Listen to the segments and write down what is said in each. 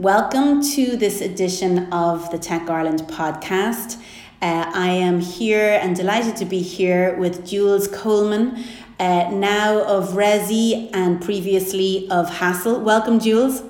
Welcome to this edition of the TechIreland podcast. Uh, I am here and delighted to be here with Jules Coleman, uh, now of Resi and previously of Hassle. Welcome, Jules.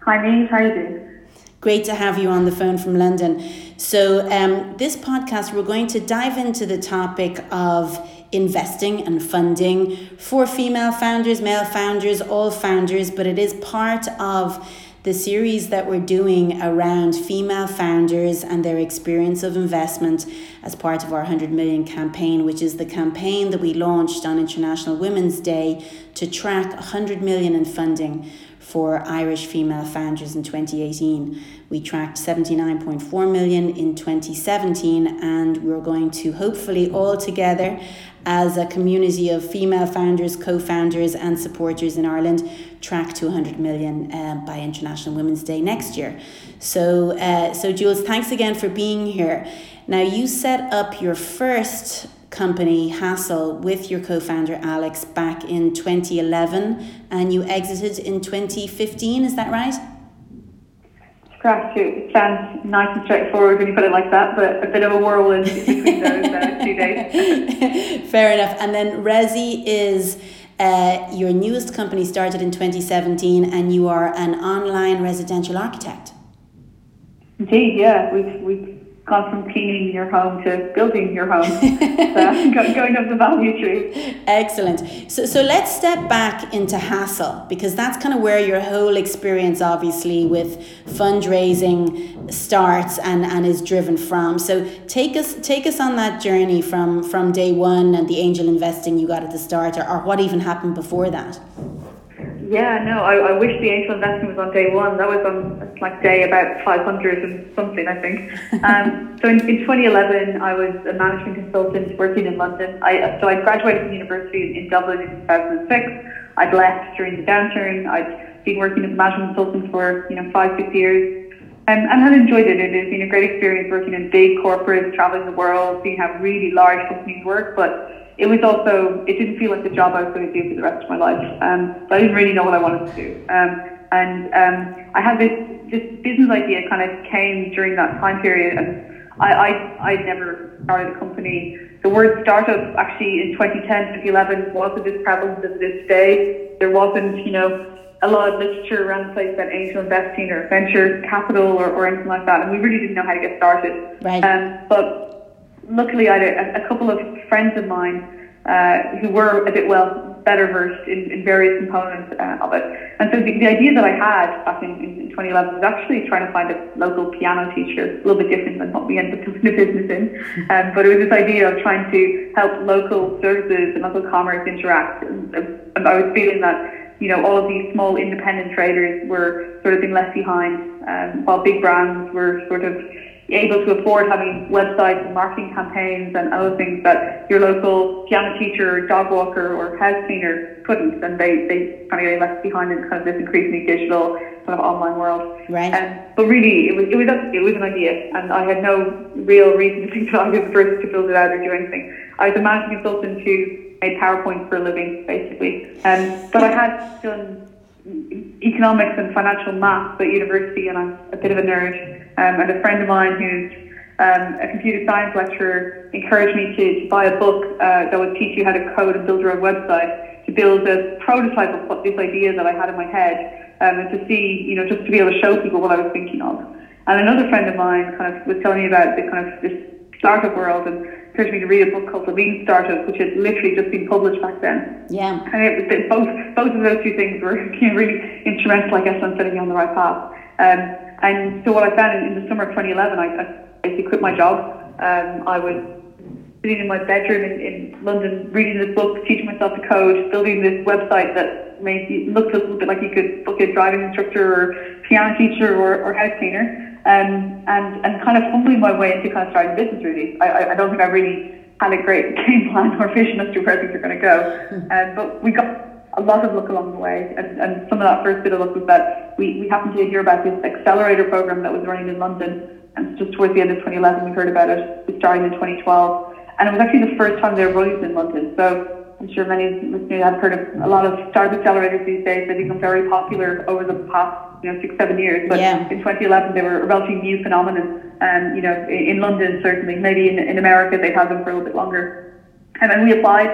Hi, Niamh. How are you doing? Great to have you on the phone from London. So, um, this podcast, we're going to dive into the topic of investing and funding for female founders, male founders, all founders, but it is part of the series that we're doing around female founders and their experience of investment as part of our 100 million campaign, which is the campaign that we launched on International Women's Day to track 100 million in funding for Irish female founders in 2018. We tracked 79.4 million in 2017, and we're going to hopefully all together as a community of female founders, co founders, and supporters in Ireland track to 100 million uh, by International Women's Day next year. So, uh, so, Jules, thanks again for being here. Now, you set up your first company, Hassle, with your co founder Alex back in 2011 and you exited in 2015, is that right? It sounds nice and straightforward when you put it like that, but a bit of a whirlwind between those uh, two days. Fair enough. And then Resi is uh, your newest company started in 2017 and you are an online residential architect. Indeed, yeah. We've, we've gone from cleaning your home to building your home. so going up the value tree. Excellent. So, so let's step back into Hassle because that's kind of where your whole experience, obviously, with fundraising starts and, and is driven from. So take us take us on that journey from from day one and the angel investing you got at the start, or, or what even happened before that. Yeah, no, I, I wish the angel investment was on day one. That was on like day about 500 and something, I think. Um, so in, in 2011, I was a management consultant working in London. I, so I graduated from university in Dublin in 2006. I'd left during the downturn. I'd been working as a management consultant for, you know, five, six years. Um, and had enjoyed it. It has been a great experience working in big corporates, traveling the world, seeing how really large companies work. But it was also it didn't feel like the job I was going to do for the rest of my life. Um, so I didn't really know what I wanted to do. Um, and um, I had this this business idea kind of came during that time period, and I I I'd never started a company. The word startup actually in 2010, 2011 wasn't as prevalent as it is today. There wasn't, you know, a lot of literature around the place about angel investing or venture capital or, or anything like that, and we really didn't know how to get started. Right. Um, but luckily I had a, a couple of friends of mine uh, who were a bit well better versed in, in various components uh, of it. And so the, the, idea that I had back in, in 2011 was actually trying to find a local piano teacher, a little bit different than what we ended up doing the business in. Um, but it was this idea of trying to help local services and local commerce interact. And, and I was feeling that you know, all of these small independent traders were sort of being left behind, um, while big brands were sort of able to afford having websites and marketing campaigns and other things that your local piano teacher, dog walker, or house cleaner couldn't, and they they kind of get left behind in kind of this increasingly digital kind of online world. Right. Um, but really, it was it was a, it was an idea, and I had no real reason to think that I was the first to build it out or do anything. I was a management consultant who made PowerPoint for a living, basically. Um, but I had done economics and financial maths at university, and I'm a bit of a nerd. Um, and a friend of mine who's um, a computer science lecturer encouraged me to, to buy a book uh, that would teach you how to code and build your own website, to build a prototype of what this idea that I had in my head, um, and to see, you know, just to be able to show people what I was thinking of. And another friend of mine kind of was telling me about the kind of this startup world and encouraged me to read a book called The Lean Startup, which had literally just been published back then. Yeah. And it was both both of those two things were you know, really instrumental, I guess, on setting me on the right path. Um, and so what I found in, in the summer of 2011, I, I basically quit my job. Um, I was sitting in my bedroom in, in London, reading this book, teaching myself to code, building this website that made you looked a little bit like you could book a driving instructor or piano teacher or, or house cleaner um, and and kind of fumbling my way into kind of starting a business. Really, I, I don't think I really had a great game plan or vision as to where things are going to go. Hmm. Um, but we got a lot of luck along the way, and, and some of that first bit of luck was that we, we happened to hear about this accelerator program that was running in London, and just towards the end of 2011 we heard about it. It started in 2012, and it was actually the first time they were running in London. So I'm sure many of you have heard of a lot of startup accelerators these days. They've become very popular over the past, you know, six, seven years. But yeah. in 2011, they were a relatively new phenomenon. And, you know, in, in London, certainly, maybe in, in America, they've had them for a little bit longer. And then we applied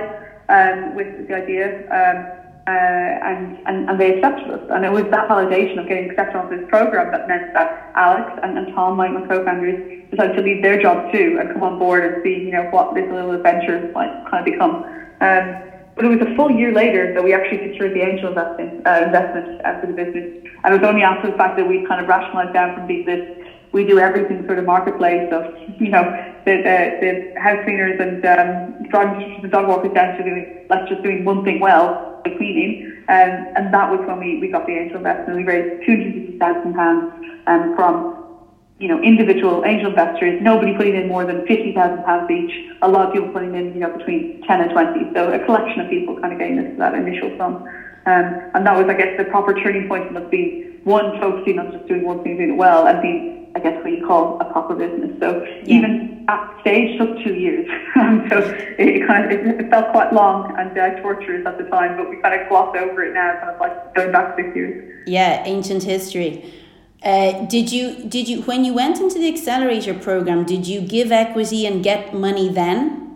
um, with the idea. Um, uh, and, and, and they accepted us. And it was that validation of getting accepted onto this program that meant that Alex and, and Tom, my, my co-founders, decided to leave their job too and come on board and see, you know, what this little adventure might kind of become. Um, but it was a full year later that we actually secured the angel investment, uh, investment uh, for the business. And it was only after the fact that we kind of rationalized down from being this we do everything sort of marketplace of, you know, the, the, the house cleaners and um, the dog walkers down to doing, let's just doing one thing well, the cleaning. Um, and that was when we, we got the angel investment. We raised £250,000 um, from, you know, individual angel investors, nobody putting in more than £50,000 each, a lot of people putting in, you know, between 10 and 20. So a collection of people kind of getting this, that initial sum. Um, and that was, I guess, the proper turning point in us being, one, focusing on just doing one thing, doing it well, and being I guess what you call a proper business. So yeah. even at stage took two years. so it, kind of it, it, felt quite long and uh, torturous at the time, but we kind of glossed over it now, kind of like going back six years. Yeah, ancient history. Uh, did you did you when you went into the accelerator program? Did you give equity and get money then?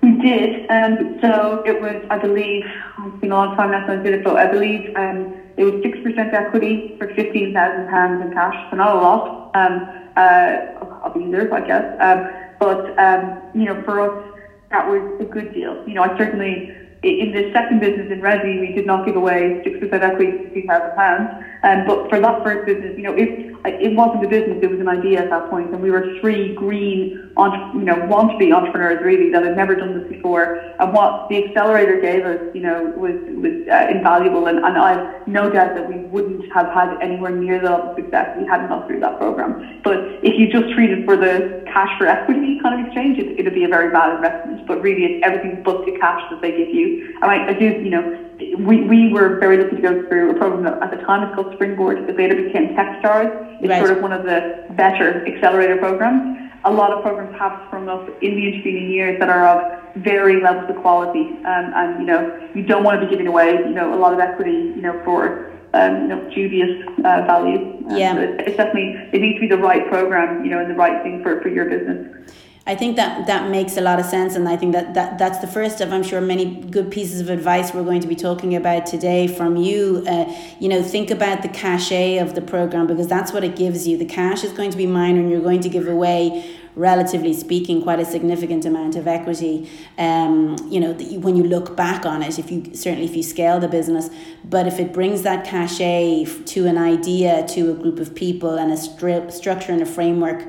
We did. Um, so it was, I believe, it's been a long time now since I did it, but I believe um, it was 6% equity for £15,000 in cash, so not a lot um, uh, of either, I guess. Um, but, um, you know, for us, that was a good deal. You know, I certainly, in the second business in Resi, we did not give away 6% equity, £15,000. Um, but for that first business, you know, it, it wasn't a business, it was an idea at that point, and we were three green, you know, want to be entrepreneurs really that had never done this before. And what the accelerator gave us, you know, was was uh, invaluable, and, and I have no doubt that we wouldn't have had anywhere near the level of success we hadn't gone through that program. But if you just treated for the cash for equity kind of exchange, it, it'd be a very bad investment. But really, it's everything but the cash that they give you. And I, I do, you know, we, we were very lucky to go through a program that at the time it's called Springboard, that later became Techstars. It's right. sort of one of the better accelerator programs. A lot of programs have sprung up in the intervening years that are of varying levels of quality, um, and you know you don't want to be giving away you know a lot of equity you know for um, you know dubious uh, value. Um, yeah, it's definitely it needs to be the right program you know and the right thing for, for your business. I think that that makes a lot of sense, and I think that, that that's the first of I'm sure many good pieces of advice we're going to be talking about today from you. Uh, you know, think about the cachet of the program because that's what it gives you. The cash is going to be minor, and you're going to give away relatively speaking, quite a significant amount of equity. Um, you know, when you look back on it, if you certainly if you scale the business, but if it brings that cachet to an idea, to a group of people, and a stru- structure and a framework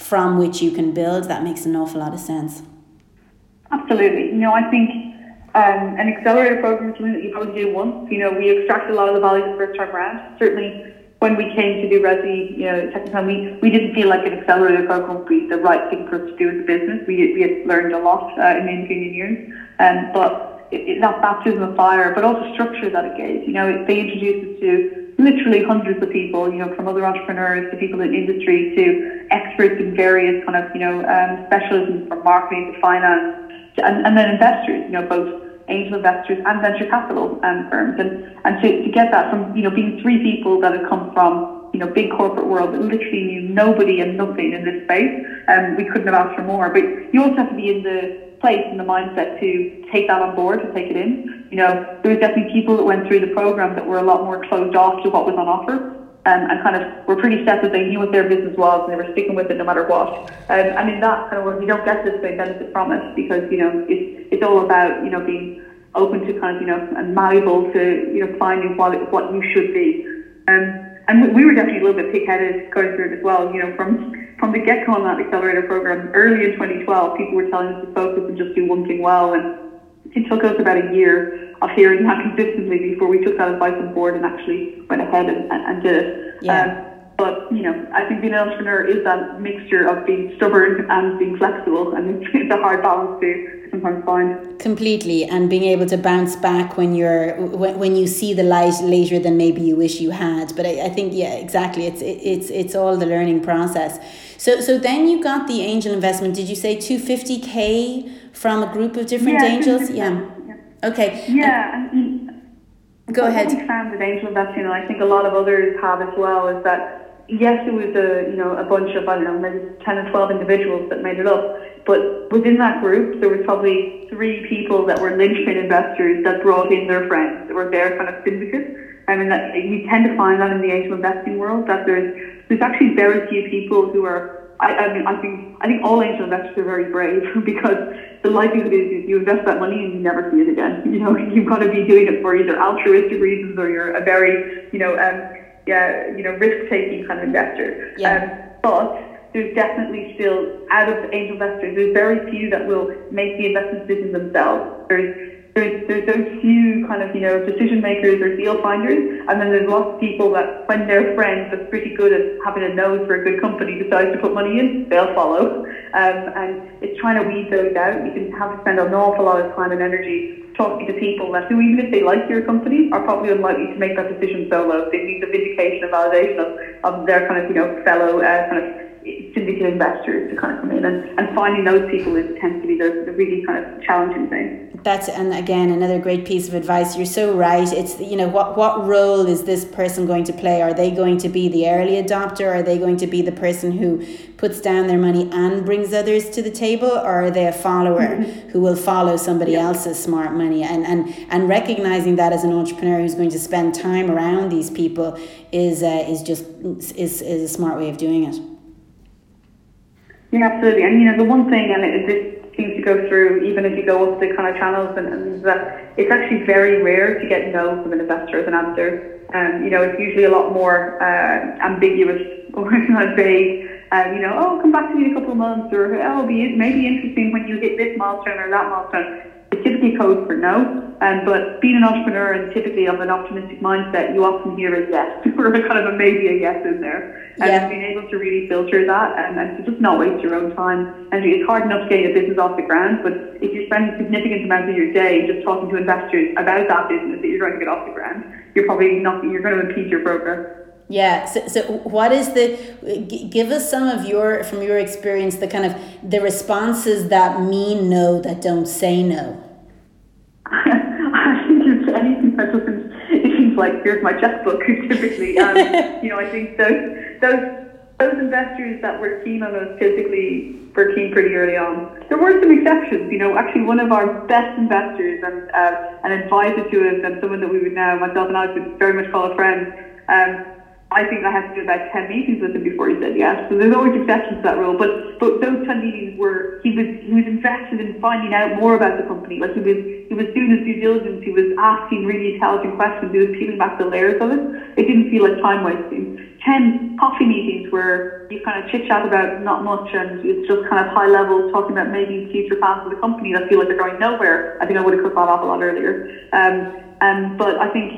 from which you can build, that makes an awful lot of sense. Absolutely. You know, I think um, an accelerator program is something that you probably do once. You know, we extract a lot of the value the first time around. Certainly, when we came to do Resi, you know, second time, we, we didn't feel like an accelerator program would be the right thing for us to do as a business. We, we had learned a lot uh, in the intervening years. Um, but it, it, that baptism of fire, but also structure that it gave. You know, it, they introduced us to literally hundreds of people, you know, from other entrepreneurs to people in industry to experts in various kind of, you know, um, specialisms from marketing to finance to, and, and then investors, you know, both angel investors and venture capital um, firms. And, and to, to get that from, you know, being three people that have come from, you know, big corporate world that literally knew nobody and nothing in this space, um, we couldn't have asked for more. But you also have to be in the place and the mindset to take that on board and take it in. You know, there was definitely people that went through the program that were a lot more closed off to what was on offer. Um, and kind of were pretty set that they knew what their business was and they were sticking with it no matter what. Um, and in that kind of work, you don't get this big benefit from it because, you know, it's, it's all about, you know, being open to kind of, you know, and malleable to, you know, finding what, what you should be. Um, and we were definitely a little bit pig-headed going through it as well, you know, from from the get-go on that accelerator program, early in 2012, people were telling us to focus and just do one thing well. And it took us about a year of hearing that consistently before we took that advice on board and actually went ahead and, and, and did it. Yeah. Um, but, you know, I think being an entrepreneur is that mixture of being stubborn and being flexible. And it's, it's a hard balance to sometimes find. Completely, and being able to bounce back when you're when, when you see the light later than maybe you wish you had. But I, I think yeah, exactly. It's it, it's it's all the learning process. So so then you got the angel investment. Did you say two fifty k from a group of different yeah, angels? Yeah. yeah. Okay. Yeah. And, Go ahead. We found with angel investing, and I think a lot of others have as well, is that yes, it was a you know a bunch of I don't know maybe ten or twelve individuals that made it up, but within that group there was probably three people that were linchpin investors that brought in their friends, that were their kind of syndicate. I mean, that you tend to find that in the angel investing world that there's there's actually very few people who are I, I mean, I think I think all angel investors are very brave because the likelihood is you invest that money and you never see it again. You know, you've got to be doing it for either altruistic reasons or you're a very, you know, um, yeah, you know, risk-taking kind of investor. Yeah. Um, but there's definitely still out of angel investors, there's very few that will make the investment decisions themselves. There's there's, there's those few kind of, you know, decision makers or deal finders, and then there's lots of people that when their friends that's pretty good at having a nose for a good company decides to put money in, they'll follow. Um, and it's trying to weed those out. You can have to spend an awful lot of time and energy talking to people that who, even if they like your company, are probably unlikely to make that decision solo. They need the vindication and validation of, of their kind of, you know, fellow uh, kind of syndicate investors to kind of come in and, and finding those people is tends to be the, the really kind of challenging thing. That's and again another great piece of advice. You're so right. It's you know what what role is this person going to play? Are they going to be the early adopter? Are they going to be the person who puts down their money and brings others to the table? Or are they a follower mm-hmm. who will follow somebody yeah. else's smart money? And and and recognizing that as an entrepreneur who's going to spend time around these people is uh, is just is, is a smart way of doing it yeah, absolutely. And you know, the one thing, and it, this seems to go through even as you go up the kind of channels, and, and that it's actually very rare to get no from an investor as an answer. Um, you know, it's usually a lot more uh, ambiguous or vague. Uh, you know, oh, come back to me in a couple of months, or oh, be maybe interesting when you hit this milestone or that milestone typically code for no. Um, but being an entrepreneur and typically of an optimistic mindset, you often hear a yes or a kind of a maybe a yes in there. And yeah. being able to really filter that and, and to just not waste your own time. And it's hard enough to get your business off the ground, but if you're spending significant amounts of your day just talking to investors about that business that you're trying to get off the ground, you're probably not, you're going to impede your progress. Yeah. So, so what is the? Give us some of your from your experience the kind of the responses that mean no that don't say no. I think it's anything that doesn't. It seems like here's my checkbook. Typically, um, you know, I think those those those investors that were keen on us typically were keen pretty early on. There were some exceptions. You know, actually, one of our best investors and uh, an advisor to us, and someone that we would now myself and I would very much call a friend. Um, I think I had to do about 10 meetings with him before he said yes. So there's always exceptions to that rule. But but those 10 meetings were, he was he was invested in finding out more about the company. Like he was he was doing his due diligence, he was asking really intelligent questions, he was peeling back the layers of it. It didn't feel like time wasting. 10 coffee meetings where you kind of chit chat about not much and it's just kind of high level talking about maybe future plans of the company that feel like they're going nowhere. I think I would have cut that off a lot earlier. Um, um, but I think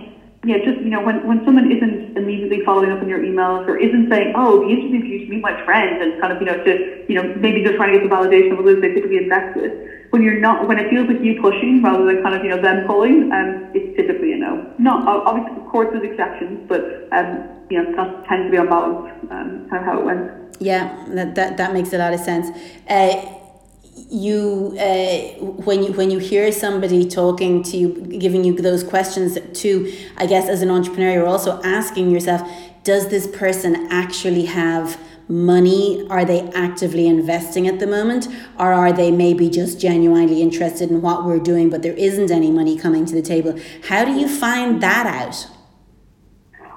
yeah, just you know, when, when someone isn't immediately following up on your emails or isn't saying, "Oh, be interesting for you to meet my friend," and kind of you know to you know maybe just trying to get the validation of list they typically invest with. When you're not, when it feels like you pushing rather than kind of you know them pulling, um, it's typically a no. Not obviously, of course, there's exceptions, but um, you know that tends to be on balance, um, kind of how it went. Yeah, that that, that makes a lot of sense. Uh, you uh, when you when you hear somebody talking to you giving you those questions to i guess as an entrepreneur you're also asking yourself does this person actually have money? Are they actively investing at the moment? Or are they maybe just genuinely interested in what we're doing but there isn't any money coming to the table? How do you find that out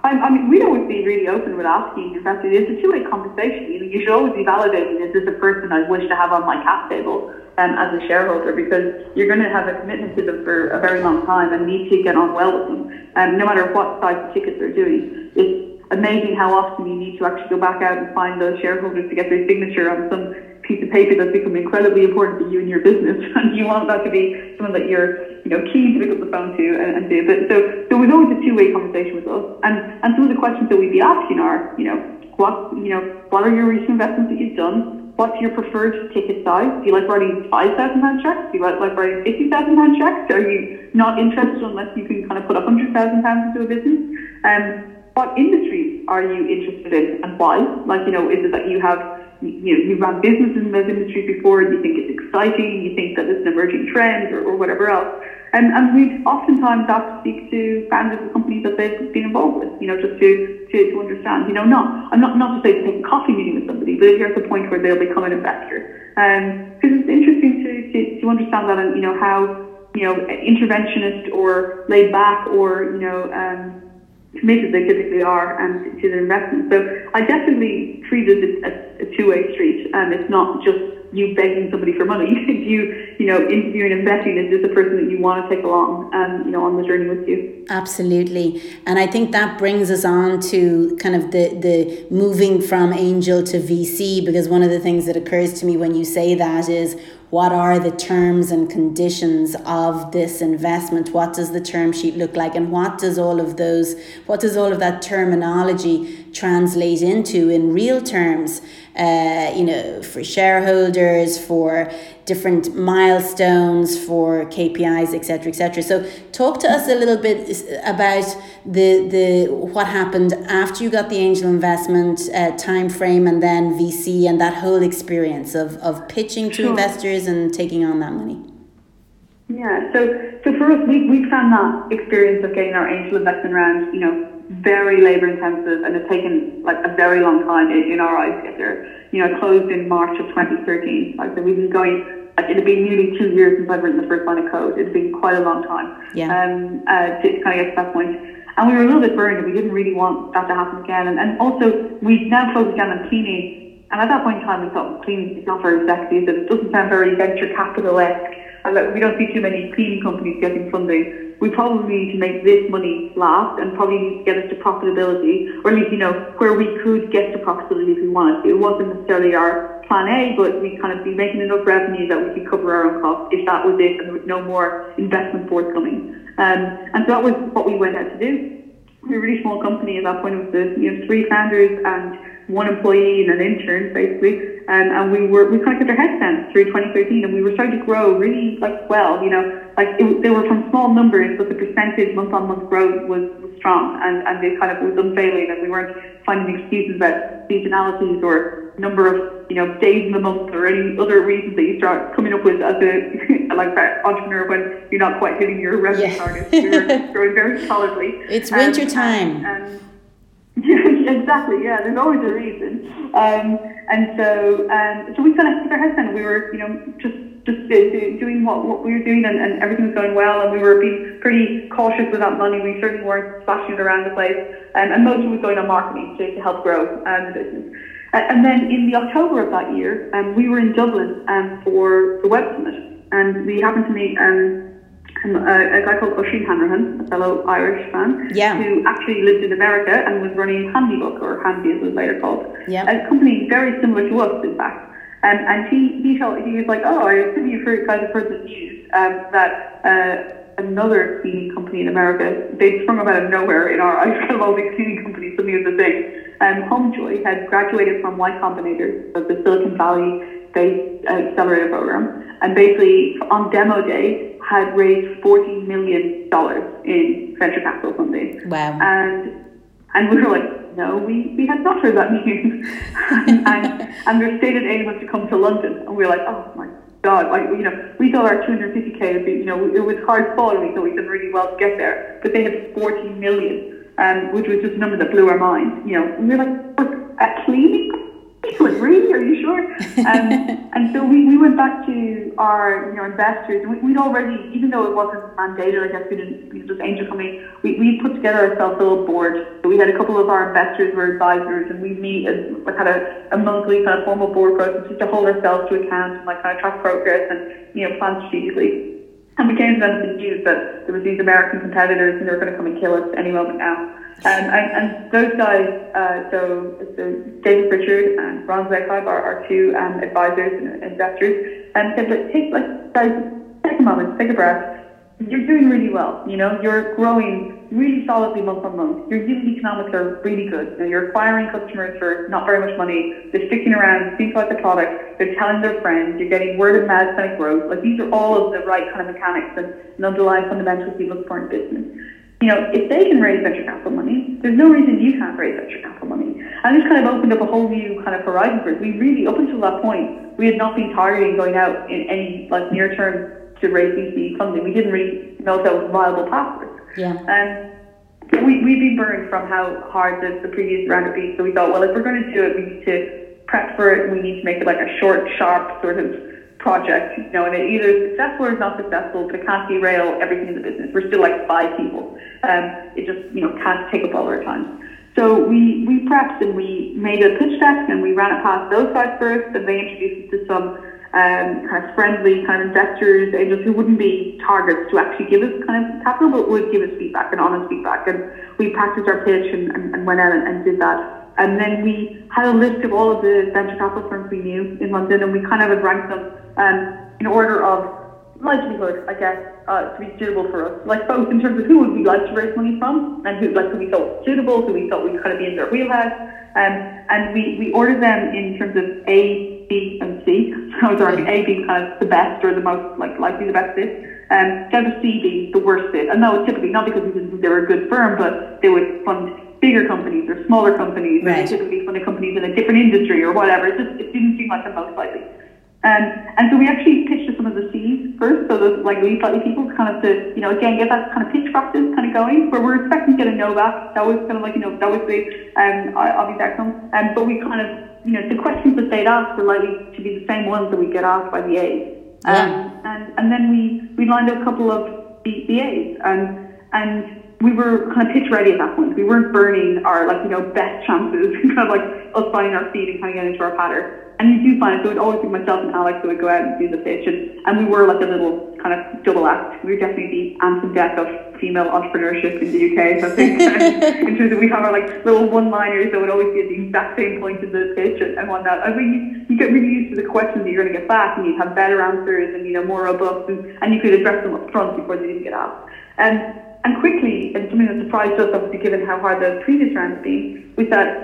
I, mean, we'd always be really open with asking investors. It's a two-way conversation. You know, you should always be validating, is this a person I wish to have on my cap table um, as a shareholder? Because you're going to have a commitment to them for a very long time and need to get on well with them, um, no matter what size of tickets they're doing. It's amazing how often you need to actually go back out and find those shareholders to get their signature on some piece of paper that's become incredibly important to you and your business, and you want that to be someone that you're, you know, keen to pick up the phone to and, and do. But so was always a two-way conversation with us, and and some of the questions that we'd be asking are, you know, what, you know, what are your recent investments that you've done? what's your preferred ticket size? Do you like writing five thousand pound checks? Do you like, writing fifty thousand pound checks? Are you not interested unless you can kind of put a hundred thousand pounds into a business? Um, what industries are you interested in and why? Like, you know, is it that you have, you know, you run businesses in those industries before, and you think it's exciting, you think that it's an emerging trend or, or whatever else? And, and we've oftentimes asked to speak to founders of companies that they've been involved with, you know, just to, to, to understand, you know, not, I'm not, not to say to take a coffee meeting with somebody, but at the point where they'll become an investor. And, because um, it's interesting to, to, to understand that and, you know, how, you know, interventionist or laid back or, you know, um, committed they typically are um, to their investment. So I definitely treated it as a two-way street, and it's not just you begging somebody for money. you, you know, interviewing and vetting is just a person that you want to take along, um, you know, on the journey with you. Absolutely, and I think that brings us on to kind of the the moving from angel to VC because one of the things that occurs to me when you say that is what are the terms and conditions of this investment? What does the term sheet look like? And what does all of those what does all of that terminology translate into in real terms uh, you know, for shareholders, for different milestones, for KPIs, etc., etc. So, talk to us a little bit about the the what happened after you got the angel investment uh, time frame, and then VC, and that whole experience of of pitching to sure. investors and taking on that money. Yeah, so so for us, we we found that experience of getting our angel investment round, you know, very labour intensive and it's taken like a very long time in, in our eyes to get there. You know, closed in March of 2013. Like so we've been going, like it had been nearly two years since I've written the first line of code. It's been quite a long time yeah. um, uh, to, kind of get to that point. And we were a little bit burned and we didn't really want that to happen again. And, and also we've now focused down on cleaning. And at that point in time we thought cleaning is not very sexy. It doesn't sound very venture capital-esque. We don't see too many cleaning companies getting funding we probably need to make this money last and probably need to get us to profitability, or at least, you know, where we could get to profitability if we wanted to. It wasn't necessarily our plan A, but we kind of be making enough revenue that we could cover our own costs if that was it and there was no more investment forthcoming. Um, and so that was what we went out to do. We were a really small company at that point. It was the, you know, three founders and one employee and an intern, basically. Um, and we were we kind of kept our heads down through 2013, and we were starting to grow really like well. You know, like it, they were from small numbers, but the percentage month on month growth was, was strong, and and it kind of was unfailing, and we weren't finding excuses about seasonalities or number of you know days in the month or any other reasons that you start coming up with as a like entrepreneur when you're not quite hitting your revenue yeah. targets. We were growing very solidly. It's winter time. And, and, exactly. Yeah, there's always a reason. Um, and so, um, so we kind of kept our heads down. We were, you know, just just doing what, what we were doing, and, and everything was going well. And we were being pretty cautious with that money. We certainly weren't splashing it around the place. Um, and most of it was going on marketing to, to help grow um, the business. and then in the October of that year, um, we were in Dublin um, for the Web Summit, and we happened to meet um, a, a guy called Oisin Hanrahan, a fellow Irish fan, yeah. who actually lived in America and was running Handybook, or Handy as it was later called, yeah. a company very similar to us, in fact. Um, and he he told he was like, oh, I assume you've heard, guys have heard the news um, that uh, another cleaning company in America, they sprung up out of nowhere in our kind of all these cleaning companies, something of the thing. Um, Homejoy had graduated from Y Combinator, so the Silicon Valley based uh, accelerator program, and basically on demo day had raised forty million dollars in venture capital funding. Wow. And and we were like, no, we, we had not heard that news. and, and their stated aim was to come to London. And we were like, oh my God, like, you know, we thought our 250K would be, you know, it was hard fought and we thought we did really well to get there. But they had 40 million, um, which was just a number that blew our mind, you know. And we were like, a cleaning like, really? Are you sure? Um, and so we, we went back to our you know investors. And we, would already, even though it wasn't mandated, I guess we didn't, you know, just angel coming, we, we put together ourselves a self-build board. So we had a couple of our investors were advisors, and we meet and we had a, a monthly kind of formal board process just to hold ourselves to account and like kind of track progress and you know plan strategically. And we came to them the news that there was these American competitors and they were going to come and kill us any moment now. Um, and, and those guys, uh, so, so David Pritchard and Ron Zeghibe are our two um, advisors and investors, and said, take, like, guys, take a moment, take a breath. You're doing really well. You know, you're growing really solidly month on month. Your unit economics are really good. You know, you're acquiring customers for not very much money. They're sticking around, speaking about the product. They're telling their friends. You're getting word of mouth kind of growth. Like these are all of the right kind of mechanics and, and underlying fundamentals you look for in business. You know, if they can raise venture capital money, there's no reason you can't raise venture capital money. And this kind of opened up a whole new kind of horizon for us. We really, up until that point, we had not been targeting going out in any like near term to raise VC funding. We didn't really know if that was a viable path for us. Yeah. Um, we, we've been burned from how hard the, the previous round had been. So we thought, well, if we're going to do it, we need to prep for it. We need to make it like a short, sharp sort of project, you know, and it either is successful or is not successful, but it can't derail everything in the business. We're still like five people. Um, it just, you know, can't take up all our time. So we, we prepped and we made a pitch deck and we ran it past those guys first and they introduced us to some um, kind of friendly kind of investors, angels who wouldn't be targets to actually give us kind of capital, but would give us feedback and honest feedback. And we practiced our pitch and, and, and went out and, and did that. And then we had a list of all of the venture capital firms we knew in London, and we kind of ranked them um, in order of likelihood, I guess, uh, to be suitable for us. Like both in terms of who would we like to raise money from, and who like who we thought suitable, who we thought would kind of be in their wheelhouse. Um, and we, we ordered them in terms of A, B, and C. So sorry, A being kind of the best or the most like likely the best fit. Um, down to C being the worst fit. And that was typically not because we didn't think they were a good firm, but they would fund bigger companies or smaller companies, right. or they typically fund companies in a different industry or whatever. It just it didn't seem like the most likely. Um, and so we actually pitched to some of the C's first, so those like really slightly people kind of to, you know, again, get that kind of pitch practice kind of going, where we're expecting to get a no back. That was kind of like, you know, that was the um, obvious outcome. Um, but we kind of, you know, the questions that they'd asked were likely to be the same ones that we get asked by the A's. Um, yeah. and, and then we, we lined up a couple of the, the A's. And, and we were kind of pitch ready at that point. We weren't burning our like you know best chances, kind of like us finding our feet and kind of getting into our pattern. And you do find it. So it would always be myself and Alex who would go out and do the pitch, and, and we were like a little kind of double act. We were definitely the Ant and Dec of female entrepreneurship in the UK. So I think in terms of we have our like little one-liners that would always be at the exact same point in the pitch and, and whatnot. I mean, you, you get really used to the questions that you're going to get back, and you have better answers and you know more robust, and, and you could address them up front before they didn't get asked. And um, and quickly, and something that surprised us, obviously, given how hard the previous round had been, was that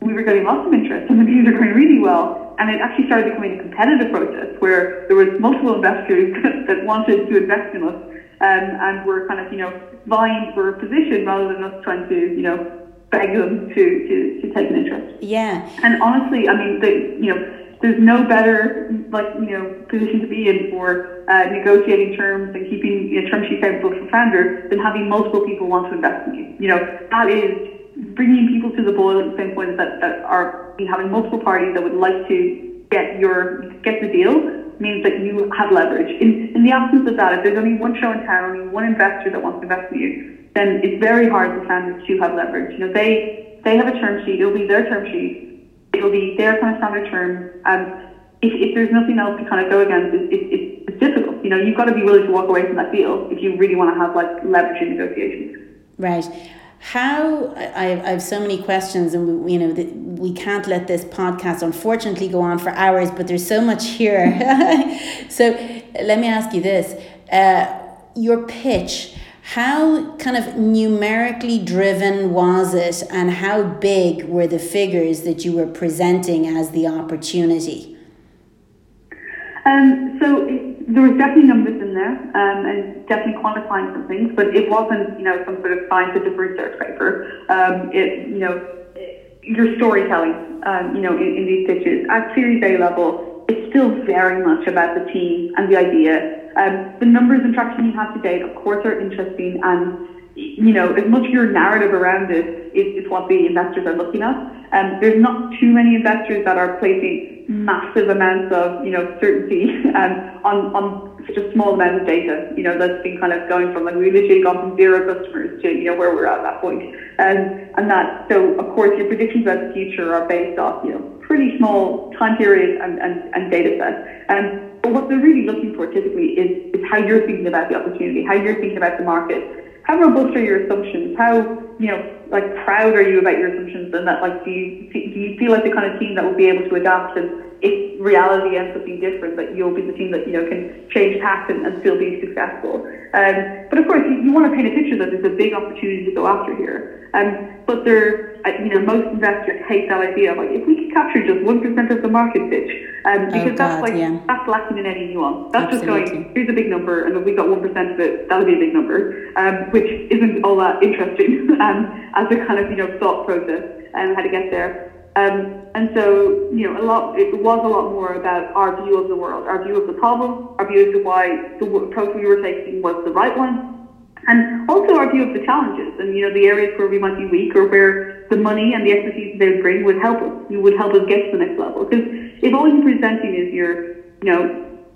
we were getting lots of interest and the views were going really well. And it actually started becoming a competitive process where there was multiple investors that wanted to invest in us um, and were kind of, you know, vying for a position rather than us trying to, you know, beg them to, to, to take an interest. Yeah. And honestly, I mean, the, you know, there's no better like you know position to be in for uh, negotiating terms and keeping know, term sheets out for founders than having multiple people want to invest in you. You know that is bringing people to the boil at the same point that, that are having multiple parties that would like to get your get the deal means that you have leverage. In in the absence of that, if there's only one show in town, only one investor that wants to invest in you, then it's very hard for founders to have leverage. You know they they have a term sheet. It'll be their term sheet it'll be their kind of standard terms. And if, if there's nothing else to kind of go against, it, it, it, it's difficult. You know, you've got to be willing to walk away from that deal if you really want to have like leverage in negotiations. Right. How I, I have so many questions, and we, you know we can't let this podcast unfortunately go on for hours. But there's so much here. so let me ask you this: uh, your pitch how kind of numerically driven was it, and how big were the figures that you were presenting as the opportunity? Um, so it, there was definitely numbers in there, um, and definitely quantifying some things, but it wasn't, you know, some sort of scientific research paper. Um, it, you know, your storytelling, um, you know, in, in these pitches at Series A level, it's still very much about the team and the idea um, the numbers and traction you have today, of course, are interesting and you know, as much of your narrative around it is, is what the investors are looking at. Um, there's not too many investors that are placing massive amounts of, you know, certainty um, on, on such a small amount of data, you know, that's been kind of going from, like, we literally gone from zero customers to, you know, where we're at that point. Um, and that, so, of course, your predictions about the future are based off, you know, pretty small time periods and, and, and data sets. Um, but what they're really looking for typically is, is how you're thinking about the opportunity, how you're thinking about the market. How robust are your assumptions? How, you know, like proud are you about your assumptions and that like do you, do you feel like the kind of team that will be able to adapt and if reality ends up being different, that you'll be the team that you know can change tack and, and still be successful. Um, but of course, you, you, want to paint a picture that there's a big opportunity to go after here. Um, but there, you know, most investors hate that idea of like if we could capture just one percent of the market pitch, um, oh, because oh, that's like yeah. that's lacking in any nuance. That's Absolutely. just going here's a big number, and if we got one percent of it, that would be a big number, um, which isn't all that interesting um, as a kind of you know thought process and how to get there. Um, and so, you know, a lot, it was a lot more about our view of the world, our view of the problem, our view as to why the approach we were taking was the right one, and also our view of the challenges and, you know, the areas where we might be weak or where the money and the expertise they bring would help us, you would help us get to the next level. Because if all you're presenting is your, you know,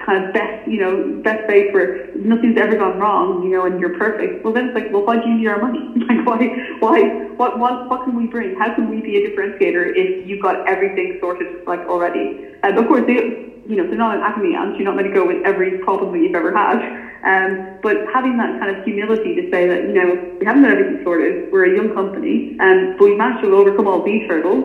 kind of best, you know, best faith where nothing's ever gone wrong, you know, and you're perfect. Well, then it's like, well, why do you need our money? like, why, why, what, what, what can we bring? How can we be a differentiator if you've got everything sorted like already? And of course, they, you know, they're not an academy ant. You're not going to go with every problem that you've ever had. Um, but having that kind of humility to say that, you know, we haven't got everything sorted. We're a young company, um, but we've managed to overcome all these hurdles.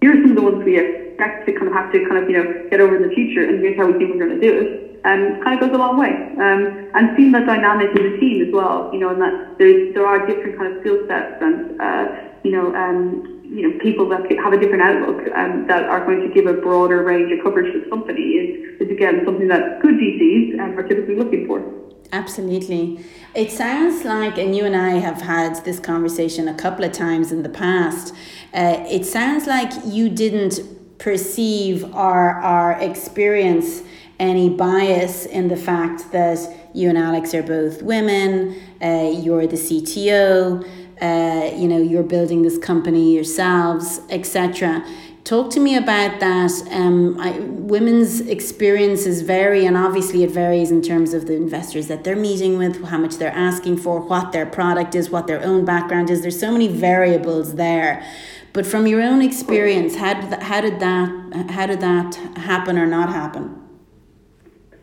Here are some of the ones we expect to kind of have to kind of, you know, get over in the future, and here's how we think we're going to do it um, kind of goes a long way. Um, and seeing that dynamic in the team as well, you know, and that there's, there are different kind of skill sets and, uh, you know, um, you know, people that have a different outlook um, that are going to give a broader range of coverage to the company is, is again something that good VCs um, are typically looking for. Absolutely. It sounds like, and you and I have had this conversation a couple of times in the past, uh, it sounds like you didn't perceive our, our experience any bias in the fact that you and Alex are both women, uh, you're the CTO, uh, you know, you're building this company yourselves, etc. Talk to me about that. Um, I, women's experiences vary, and obviously it varies in terms of the investors that they're meeting with, how much they're asking for, what their product is, what their own background is. There's so many variables there. But from your own experience, how did that, how did that how did that happen or not happen?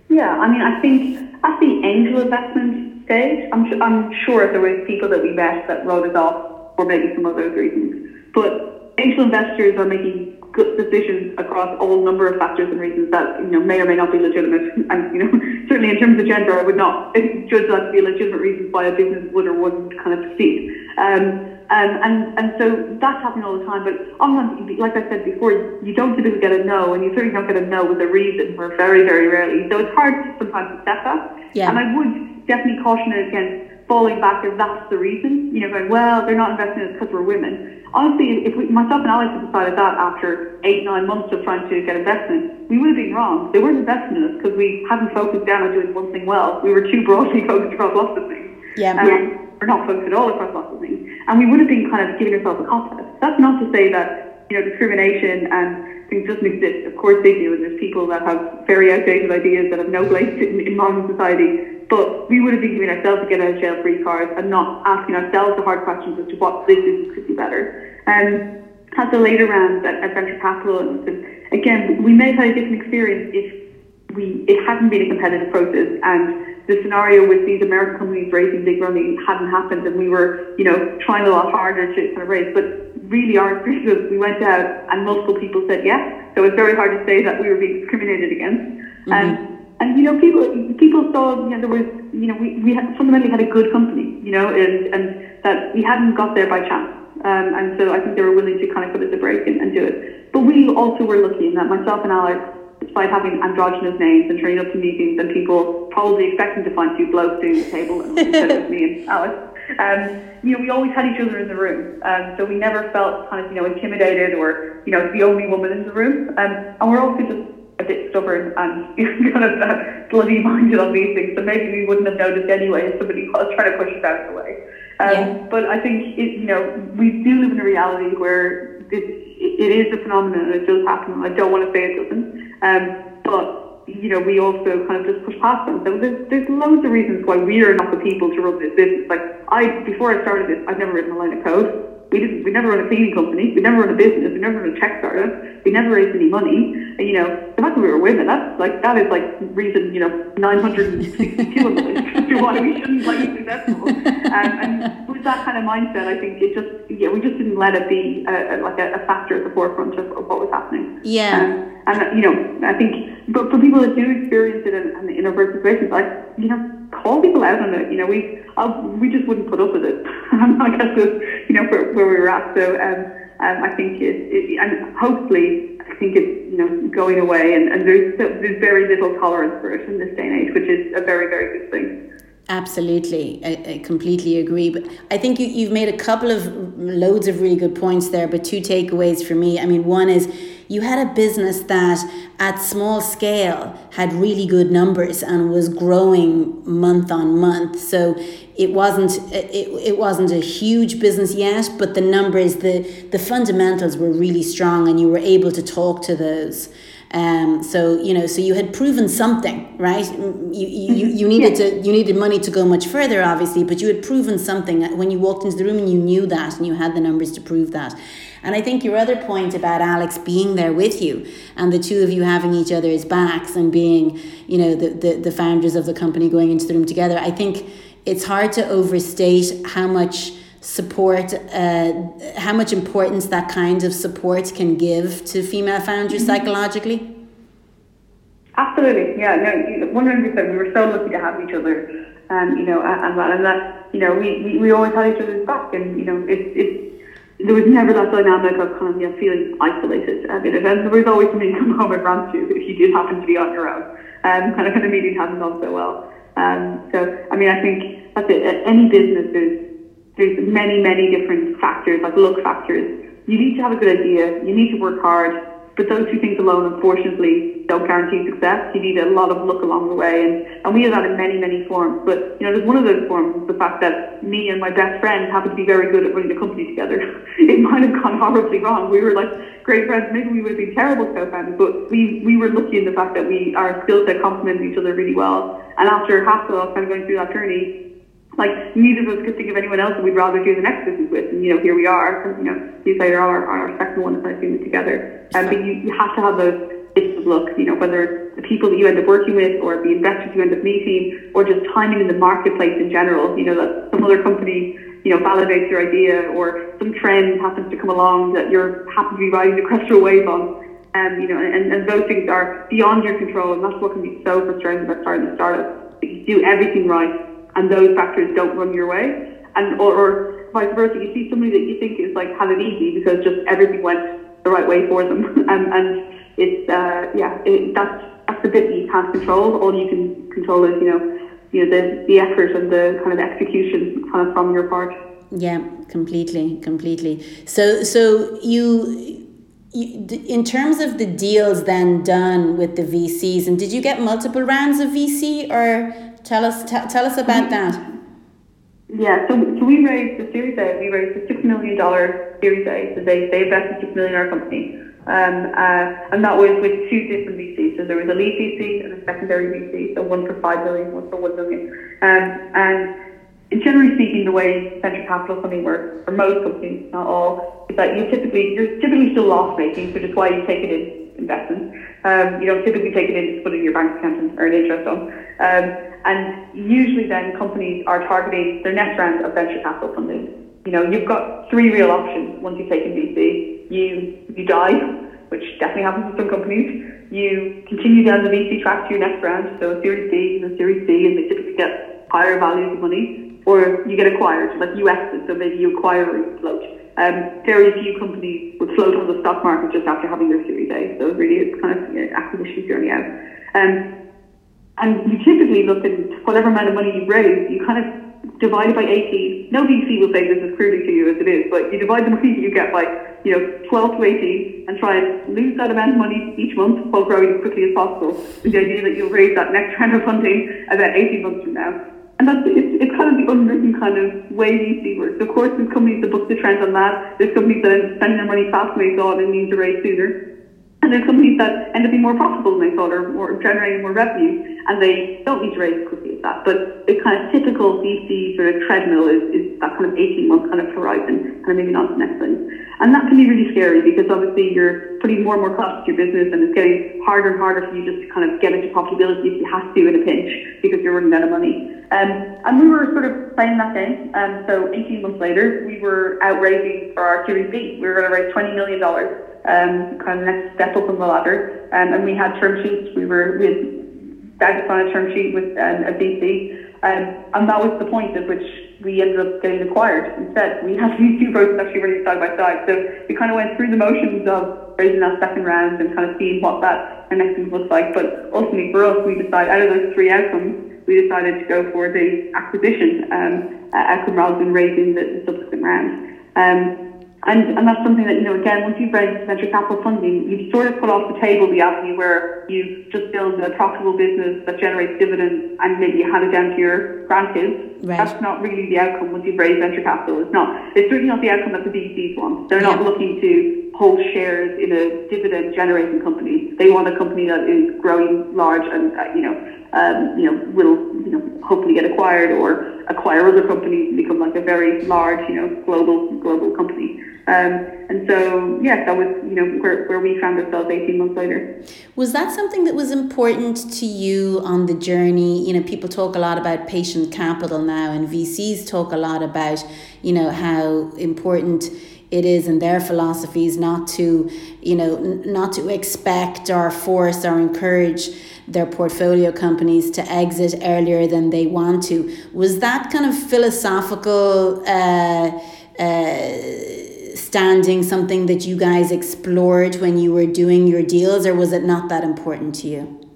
Yeah, I mean, I think at the angel investment stage, I'm, I'm sure there were people that we met that wrote us off for maybe some those reasons. But angel investors are making good decisions across all number of factors and reasons that you know may or may not be legitimate. And you know, certainly in terms of gender, I would not judge that to be a legitimate reason why a business would or wouldn't kind of proceed. Um, um, and, and so that's happening all the time. But often, like I said before, you don't typically get a no, and you certainly don't get a no with a reason, or very, very rarely. So it's hard sometimes to set that. Yeah. And I would definitely caution against falling back if that's the reason. You know, going, well, they're not investing in us because we're women. Honestly, if we, myself and Alex had decided that after eight, nine months of trying to get investment, we would have been wrong. They weren't investing in us because we hadn't focused down on doing one thing well. We were too broadly focused across lots of things. Yeah. Um, We're not focused at all across lots of things and we would have been kind of giving ourselves a contest. That's not to say that you know discrimination and things doesn't exist. Of course they do, and there's people that have very outdated ideas that have no place in, in modern society. But we would have been giving ourselves a get out of jail free card and not asking ourselves the hard questions as to what this business could be better. And um, at the later rounds at, at venture capital, and, and again, we may have had a different experience if we it hadn't been a competitive process and the scenario with these American companies raising big money hadn't happened and we were, you know, trying a lot harder to kind of raise. But really our experience was we went out and multiple people said yes. So it's very hard to say that we were being discriminated against. Mm-hmm. And and you know, people people saw you know there was you know we, we had fundamentally had a good company, you know, and and that we hadn't got there by chance. Um, and so I think they were willing to kind of put us a break and, and do it. But we also were lucky in that myself and Alex despite having androgynous names and turning up to meetings and people probably expecting to find two blokes doing the table instead of me and Alice. Um, you know, we always had each other in the room, um, so we never felt kind of, you know, intimidated or, you know, the only woman in the room. Um, and we're also just a bit stubborn and kind of uh, bloody minded on these things, so maybe we wouldn't have noticed anyway if somebody was trying to push us out of the way. Um, yeah. But I think, it, you know, we do live in a reality where this, it is a phenomenon and it does happen. I don't want to say it doesn't. Um, but you know, we also kind of just push past them. So there's, there's loads of reasons why we are not the people to run this business. Like I, before I started this, I'd never written a line of code. We didn't. We never run a cleaning company. We never run a business. We never run a tech startup. We never raised any money. And, you know, the fact that we were women, that's like that is like reason you know 962 of to why we shouldn't like be successful. Um, and with that kind of mindset, I think it just yeah we just didn't let it be a, a, like a, a, factor at the forefront of, of what was happening. Yeah. Um, and you know, I think, but for people that do experience it in, in introverted situations, like you know, call people out on it. You know, we I'll, we just wouldn't put up with it. I guess is you know where, where we were at. So um, um, I think it, it, and hopefully I think it's you know going away, and, and there's there's very little tolerance for it in this day and age, which is a very very good thing. Absolutely, I, I, completely agree. But I think you, you've made a couple of loads of really good points there. But two takeaways for me. I mean, one is you had a business that at small scale had really good numbers and was growing month on month so it wasn't it, it wasn't a huge business yet but the numbers the the fundamentals were really strong and you were able to talk to those um, so you know, so you had proven something, right? You you, you needed yeah. to you needed money to go much further, obviously, but you had proven something when you walked into the room and you knew that and you had the numbers to prove that. And I think your other point about Alex being there with you and the two of you having each other's backs and being, you know, the, the, the founders of the company going into the room together, I think it's hard to overstate how much support, uh, how much importance that kind of support can give to female founders mm-hmm. psychologically. Absolutely, yeah, no, one hundred percent. We were so lucky to have each other, um, you know, and that, and that, you know, we, we, we always had each other's back, and you know, it's it's there was never that dynamic of kind of you know, feeling isolated at it. And there was always somebody to come home and rant to if you did happen to be on your own. Um, kind of when the meeting hadn't gone so well. Um, so, I mean, I think that's it. Any business, there's, there's many, many different factors, like look factors. You need to have a good idea. You need to work hard. But those two things alone, unfortunately, don't guarantee success. You need a lot of luck along the way, and, and we have that in many, many forms. But you know, there's one of those forms, the fact that me and my best friend happen to be very good at running the company together. it might have gone horribly wrong. We were like great friends. Maybe we would have been terrible co-founders, but we we were lucky in the fact that we our skill set complemented each other really well. And after Hassle, kind of going through that journey, like neither of us could think of anyone else that we'd rather do the next business with. And you know, here we are. You know, these later are our second one of doing it together. Um, but you, you have to have those bits of luck. You know, whether the people that you end up working with, or the investors you end up meeting, or just timing in the marketplace in general. You know, that some other company you know, validates your idea or some trend happens to come along that you're happen to be riding the crest of a wave on. Um, you know, and, and those things are beyond your control and that's what can be so frustrating about starting a startup. You do everything right and those factors don't run your way, and or, or vice versa, you see somebody that you think is like had it easy because just everything went the right way for them, and, and it's uh, yeah, it, that's that's the bit you can't control. All you can control is you know, you know the the effort and the kind of execution kind of from your part. Yeah, completely, completely. So so. You, in terms of the deals then done with the VCs, and did you get multiple rounds of VC or Tell us, t- tell us about that. Yeah, so, so we raised the Series A. We raised a six million dollar Series A. So they they invested six million in our company, um, uh, and that was with two different VCs. So there was a lead VC and a secondary VC. So one for five million, one for one million. Um, and generally speaking, the way venture capital funding works for most companies, not all, is that you typically you're typically still loss making, which is why you take it in investments. Um, you don't typically take it in to put it in your bank account and earn interest on. Um, and usually then companies are targeting their next round of venture capital funding. You know, you've got three real options once you take in VC. You, you die, which definitely happens to some companies. You continue down the VC track to your next round, so a Series B and a Series C, and they typically get higher values of money, or you get acquired, like US, so maybe you acquire or float. Um, very few companies would float on the stock market just after having their Series A, so really it's kind of know, acquisition journey out. Um, and you typically look at whatever amount of money you raise, you kind of divide it by 18. No VC will say this as cruelly to you as it is, but you divide the money you get by, you know, 12 to 18 and try and lose that amount of money each month while growing as quickly as possible with the idea that you'll raise that next round of funding about 18 months from now. And that's it's, it's kind of the unwritten kind of way VC works. Of course, there's companies that book the trend on that. There's companies that are spending their money fast than they thought and need to raise sooner. And there's companies that end up being more profitable than they thought or more generating more revenue and they don't need to raise as quickly as that. But the kind of typical VC sort of treadmill is, is that kind of 18 month kind of horizon, kind of moving on to the next thing. And that can be really scary because obviously you're putting more and more costs to your business and it's getting harder and harder for you just to kind of get into profitability if you have to in a pinch because you're running out of money. Um, and we were sort of playing that game. Um, so 18 months later, we were out raising for our Series B. We were going to raise $20 million um, kind of next step up on the ladder. Um, and we had term sheets. We were we had bagged on a term sheet with um, a VC. Um, and that was the point at which we ended up getting acquired instead. We had these two processes actually running side by side. So we kind of went through the motions of raising that second round and kind of seeing what that next move looks like. But ultimately for us, we decided out of those three outcomes, we decided to go for the acquisition um, outcome rather than raising the, the subsequent round. Um, and, and that's something that, you know, again, once you've raised venture capital funding, you've sort of put off the table the avenue where you've just built a profitable business that generates dividends and maybe you hand it down to your grandkids. Right. That's not really the outcome once you've raised venture capital. It's not, it's certainly not the outcome that the VCs want. They're not yeah. looking to hold shares in a dividend generating company. They want a company that is growing large and, uh, you know, um, you know, will, you know, hopefully get acquired or acquire other companies and become like a very large, you know, global, global company. Um, and so, yeah, that was, you know, where, where we found ourselves 18 months later. Was that something that was important to you on the journey? You know, people talk a lot about patient capital now, and VCs talk a lot about, you know, how important it is in their philosophies not to, you know, not to expect or force or encourage their portfolio companies to exit earlier than they want to. Was that kind of philosophical? Uh, uh, standing something that you guys explored when you were doing your deals, or was it not that important to you?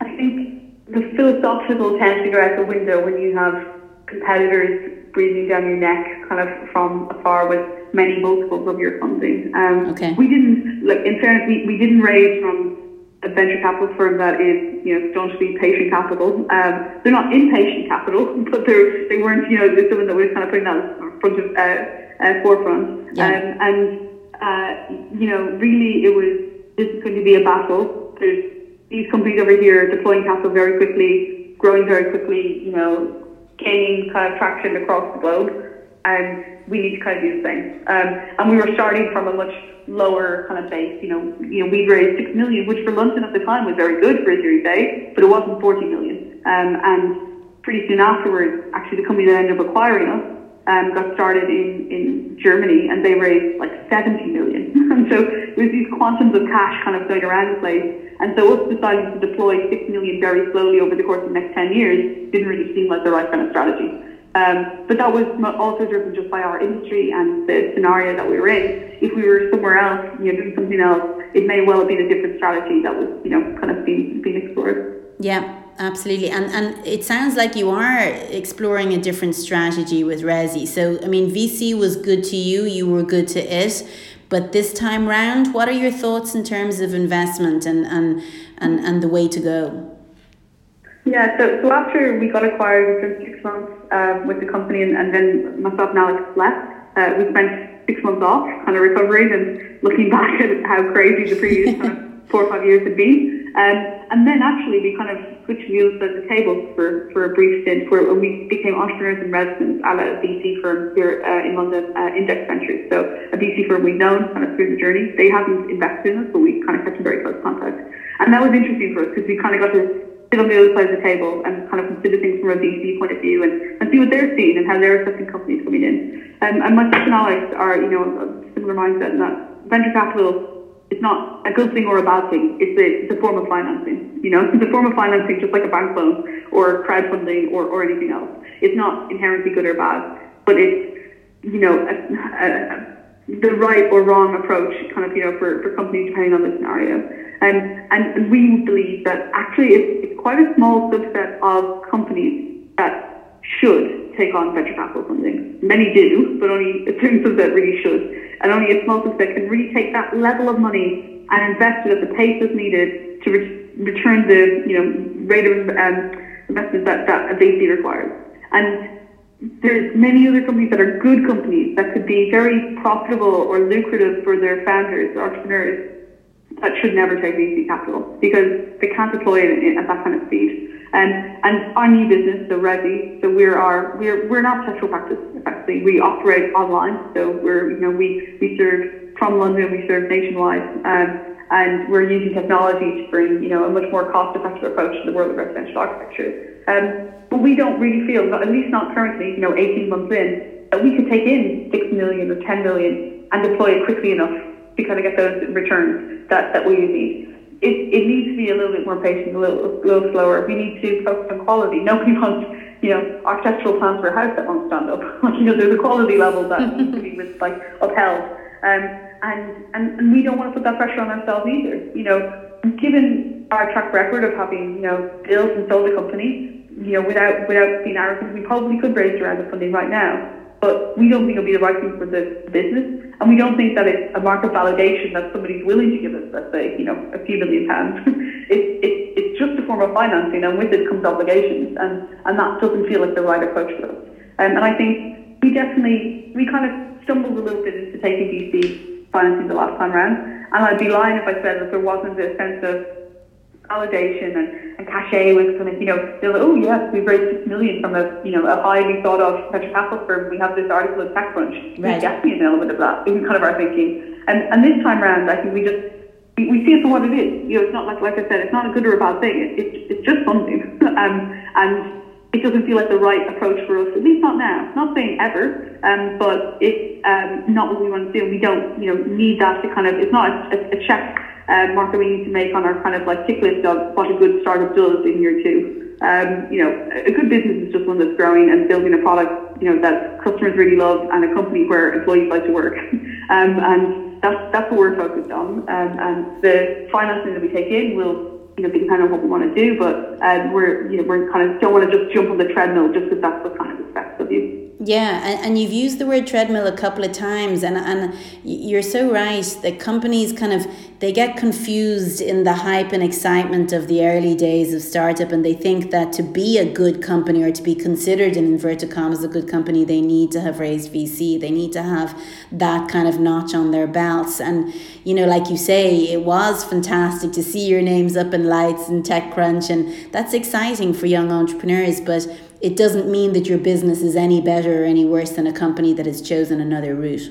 I think the philosophical tends to go out the window when you have competitors breathing down your neck kind of from afar with many multiples of your funding. Um, okay. We didn't, like, in fairness, we, we didn't raise from a venture capital firm that is, you know, don't patient capital. Um, they're not impatient capital, but they're, they weren't, you know, they're someone that was kind of putting that in front of uh, uh, forefront. Yeah. Um, and, uh, you know, really it was, this is going to be a battle. There's these companies over here deploying capital very quickly, growing very quickly, you know, gaining kind of traction across the globe. And we need to kind of do the same. Um, and we were starting from a much lower kind of base. You know, you know, we'd raised six million, which for London at the time was very good for a Series A, but it wasn't forty million. Um, and pretty soon afterwards, actually, the company that ended up acquiring us um, got started in, in Germany and they raised like 70 million. and so it was these quantums of cash kind of going around the place. And so us deciding to deploy 6 million very slowly over the course of the next 10 years didn't really seem like the right kind of strategy. Um, but that was also driven just by our industry and the scenario that we were in. If we were somewhere else, you know, doing something else, it may well have been a different strategy that was, you know, kind of being, being explored. Yeah absolutely. And and it sounds like you are exploring a different strategy with Resi. So I mean, VC was good to you, you were good to it, but this time round, what are your thoughts in terms of investment and and and, and the way to go? Yeah, so, so after we got acquired within six months um, with the company, and, and then myself and Alex left, uh, we spent six months off, kind of recovering and looking back at how crazy the previous kind of four or five years had been. Um, and then actually we kind of switched wheels at the table for, for a brief stint where we became entrepreneurs in residence at a VC firm here uh, in London, uh, Index Ventures. So a VC firm we've known kind of through the journey. They haven't invested in us, but we kind of kept in very close contact. And that was interesting for us because we kind of got to sit on the other side of the table and kind of consider things from a VC point of view and, and see what they're seeing and how they're assessing companies coming in. Um, and myself and Alex are, you know, similar mindset in that venture capital it's not a good thing or a bad thing. It's a, it's a form of financing. You know, it's a form of financing just like a bank loan or crowdfunding or, or anything else. It's not inherently good or bad, but it's, you know, a, a, the right or wrong approach kind of, you know, for, for companies depending on the scenario. Um, and, and we believe that actually it's, it's quite a small subset of companies that should take on venture capital funding. Many do, but only a certain subset really should and only a small subset can really take that level of money and invest it at the pace that's needed to re- return the you know rate of um, investment that, that a VC requires. And there's many other companies that are good companies that could be very profitable or lucrative for their founders entrepreneurs that should never take VC capital because they can't deploy it at that kind of speed. Um, and our new business, so Resi, so we're our we're we're not petrol practice effectively. We operate online, so we're you know we we serve from London, we serve nationwide, um, and we're using technology to bring you know a much more cost-effective approach to the world of residential architecture. Um, but we don't really feel, at least not currently, you know, 18 months in, that we could take in six million or 10 million and deploy it quickly enough to kind of get those returns that that we need it, it needs to be a little bit more patient, a little, a little slower. We need to focus on quality. Nobody wants, you know, architectural plans for a house that won't stand up. you know, there's a quality level that needs to be with, like upheld. Um, and, and, and we don't want to put that pressure on ourselves either. You know, given our track record of having, you know, built and sold a company, you know, without without being arrogant, we probably could raise around of funding right now. But we don't think it'll be the right thing for the business. And we don't think that it's a mark of validation that somebody's willing to give us, let's say, you know, a few million pounds. it, it, it's just a form of financing, and with it comes obligations, and, and that doesn't feel like the right approach for us. Um, and I think we definitely, we kind of stumbled a little bit into taking VC financing the last time around. And I'd be lying if I said that there wasn't a sense of validation and, and cachet with kind of, you know, they're like, oh yes, we've raised six million from a, you know, a highly thought of venture capital firm. We have this article in TechCrunch. Right. There's definitely an element of that in kind of our thinking. And and this time around, I think we just we, we see it for what it is. You know, it's not like like I said, it's not a good or a bad thing. It, it, it's just funding. um, and it doesn't feel like the right approach for us, at least not now. Not saying ever, um, but it's um, not what we want to do. We don't, you know, need that to kind of. It's not a, a check uh, mark that we need to make on our kind of like tick list of what a good startup does in year two. Um, you know, a good business is just one that's growing and building a product, you know, that customers really love and a company where employees like to work. um, and that's, that's what we're focused on. Um, and the financing that we take in will you know, be dependent on what we want to do, but um, we're, you know, we're kind of don't want to just jump on the treadmill just because that's what kind of you. Yeah, and, and you've used the word treadmill a couple of times, and, and you're so right that companies kind of they get confused in the hype and excitement of the early days of startup, and they think that to be a good company or to be considered in inverted commas a good company, they need to have raised VC. They need to have that kind of notch on their belts, and you know, like you say, it was fantastic to see your names up in lights and TechCrunch, and that's exciting for young entrepreneurs, but it doesn't mean that your business is any better or any worse than a company that has chosen another route.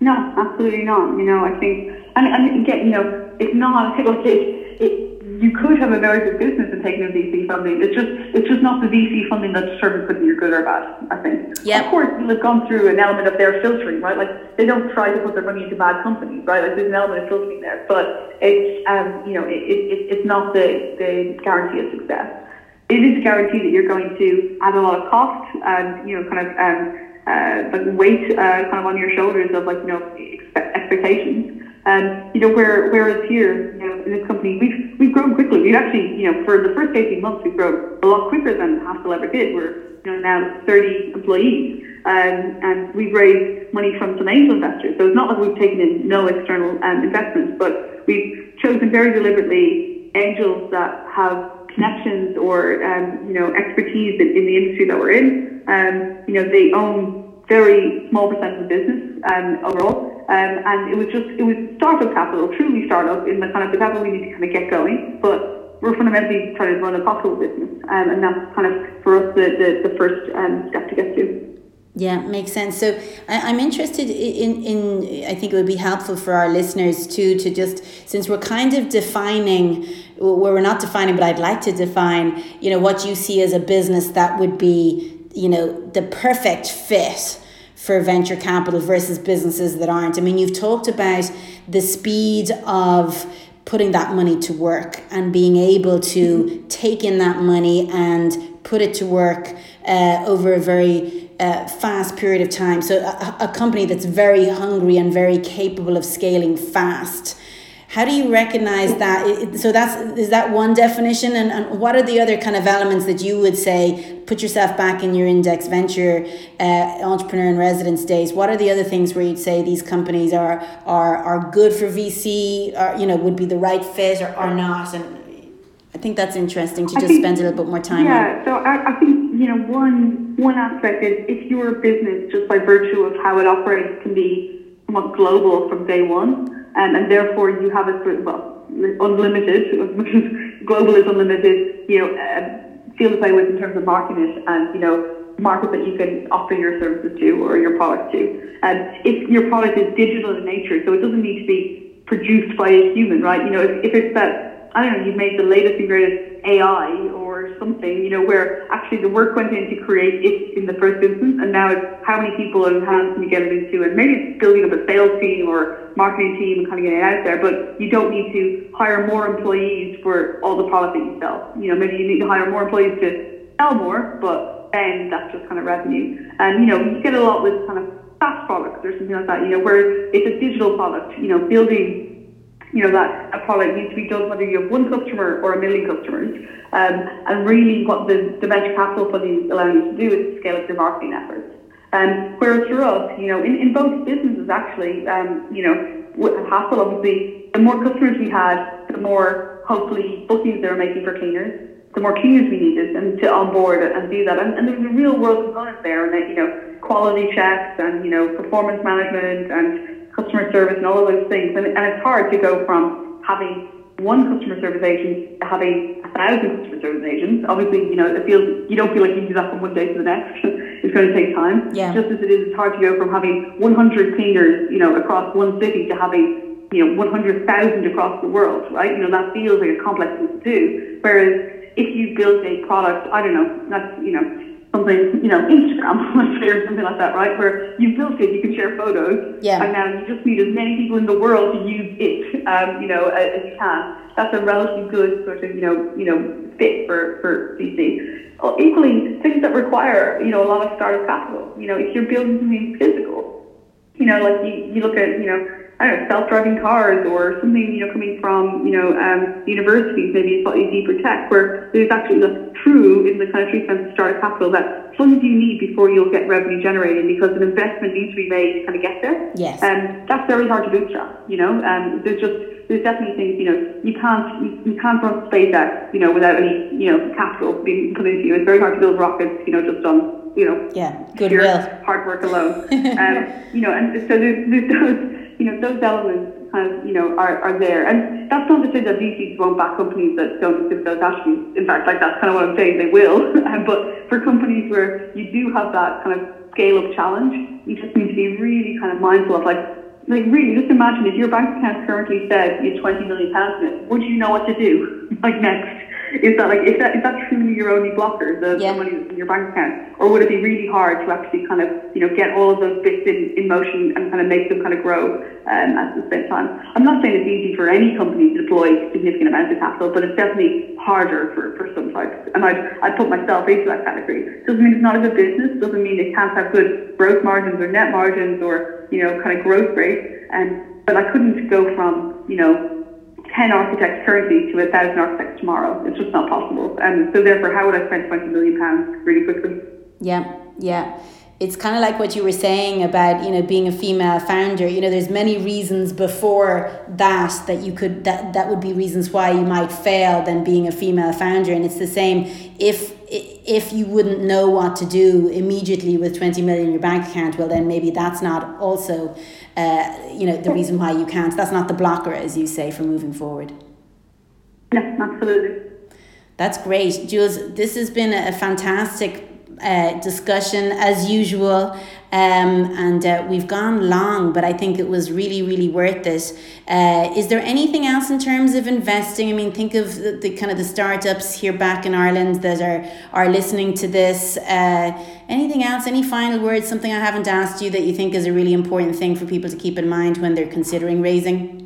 No, absolutely not. You know, I think, and, and again, you know, it's not like it, it, you could have a very good business and taking a VC funding. It's just it's just not the VC funding that determines whether you're good or bad. I think. Yeah. Of course, you'll have gone through an element of their filtering, right? Like they don't try to put their money into bad companies, right? Like there's an element of filtering there, but it's um you know it, it, it's not the the guarantee of success it is a guarantee that you're going to add a lot of cost and you know kind of um, uh, like weight uh, kind of on your shoulders of like you know expectations. And you know where whereas here you know in this company we've we've grown quickly. We've actually you know for the first eighteen months we've grown a lot quicker than Hassle ever did. We're you know now thirty employees. Um, and we've raised money from some angel investors. So it's not like we've taken in no external um, investments, but we've chosen very deliberately angels that have connections or um, you know expertise in, in, the industry that we're in. Um, you know, they own very small percent of the business um, overall, um, and it was just it was startup capital, truly startup in the kind of the capital we need to kind of get going, but we're fundamentally trying to run a profitable business, um, and that's kind of for us the the, the first um, step to get to. Yeah, makes sense. So I, am interested in, in, I think it would be helpful for our listeners too, to just, since we're kind of defining, well, we're not defining, but I'd like to define, you know, what you see as a business that would be, you know, the perfect fit for venture capital versus businesses that aren't. I mean, you've talked about the speed of putting that money to work and being able to take in that money and put it to work uh, over a very uh, fast period of time. So a, a company that's very hungry and very capable of scaling fast. How do you recognize that? So that's is that one definition, and, and what are the other kind of elements that you would say put yourself back in your Index Venture uh, entrepreneur in residence days? What are the other things where you'd say these companies are are are good for VC, or you know would be the right fit or, or not? And I think that's interesting to just think, spend a little bit more time. Yeah, on. so I, I think you know, one one aspect is if your business, just by virtue of how it operates, can be somewhat global from day one. um, and therefore you have a sort of well unlimited, global is unlimited, you know, uh, field play with in terms of marketing and you know market that you can offer your services to or your product to. And um, if your product is digital in nature, so it doesn't need to be produced by a human, right? You know, if, if it's that I don't know, you've made the latest and greatest AI or something, you know, where actually the work went in to create it in the first instance, and now it's how many people and hands can you get it into, and maybe it's building up a sales team or marketing team and kind of getting it out there, but you don't need to hire more employees for all the product that you sell. You know, maybe you need to hire more employees to sell more, but then that's just kind of revenue. And, you know, you get a lot with kind of SaaS products or something like that, you know, where it's a digital product, you know, building you know, that a product needs to be done whether you have one customer or a million customers. Um, and really what the, the venture capital funding is allowing you to do is scale up your marketing efforts. Um, whereas for us, you know, in, in both businesses actually, um, you know, with Hassle, obviously, the more customers we had, the more hopefully bookings they were making for cleaners, the more cleaners we needed and to onboard and do that. And, and there a real world component there, and that, you know, quality checks and you know performance management and customer service and all of those things. And, and it's hard to go from having one customer service agent to having a thousand customer service agents. Obviously, you know, it feels you don't feel like you can do that from one day to the next. it's going to take time. Yeah. Just as it is, it's hard to go from having 100 cleaners, you know, across one city to having, you know, 100,000 across the world, right? You know, that feels like a complex thing to do. Whereas if you build a product, I don't know, that's, you know, something, you know, Instagram, let's say, or something like that, right? Where you built it, you can share photos, yeah. and now you just need as many people in the world to use it, um, you know, as, as you can. That's a relatively good sort of, you know, you know, fit for for VC. Well, equally, things that require, you know, a lot of startup capital. You know, if you're building something physical, you know, like you, you look at, you know, I don't know, self-driving cars or something, you know, coming from, you know, um, universities, maybe a slightly deeper tech, where there's actually the true in the kind of true sense of startup capital that funds you need before you'll get revenue generating because an investment needs to be made to kind of get there. Yes. And um, that's very hard to bootstrap, you know, and um, there's just, there's definitely things, you know, you can't, you, you can't run SpaceX, you know, without any, you know, capital being put into you. It's very hard to build rockets, you know, just on, you know, yeah, goodwill, hard work alone. um, you know, and so there's, there's those, you know, those elements kind of, you know, are, are there. And that's not to say that VCs won't back companies that don't exhibit those attributes. In fact, like that's kind of what I'm saying, they will. but for companies where you do have that kind of scale up challenge, you just need to be really kind of mindful of like, like really just imagine if your bank account currently said you have 20 million pounds in it, would you know what to do like next? is that like is that is that truly your only blocker, the, yeah. the money that's in your bank account, or would it be really hard to actually kind of you know get all of those bits in, in motion and kind of make them kind of grow um, at the same time? I'm not saying it's easy for any company to deploy significant amounts of capital, but it's definitely harder for, for some types. And I'd I'd put myself into that category. Doesn't mean it's not a good business. Doesn't mean it can't have good growth margins or net margins or you know kind of growth rates. And but I couldn't go from you know 10 architects currently to a 1,000 architects tomorrow. It's just not possible. And so therefore, how would I spend 20 million pounds really quickly? Yeah, yeah. It's kind of like what you were saying about, you know, being a female founder. You know, there's many reasons before that that you could that that would be reasons why you might fail than being a female founder. And it's the same if if you wouldn't know what to do immediately with 20 million in your bank account, well then maybe that's not also uh, you know, the reason why you can't. That's not the blocker, as you say, for moving forward. Yeah, absolutely. That's great. Jules, this has been a fantastic uh, discussion as usual. Um, and uh, we've gone long, but I think it was really, really worth it. Uh, is there anything else in terms of investing? I mean, think of the, the kind of the startups here back in Ireland that are are listening to this. Uh, anything else? Any final words? Something I haven't asked you that you think is a really important thing for people to keep in mind when they're considering raising?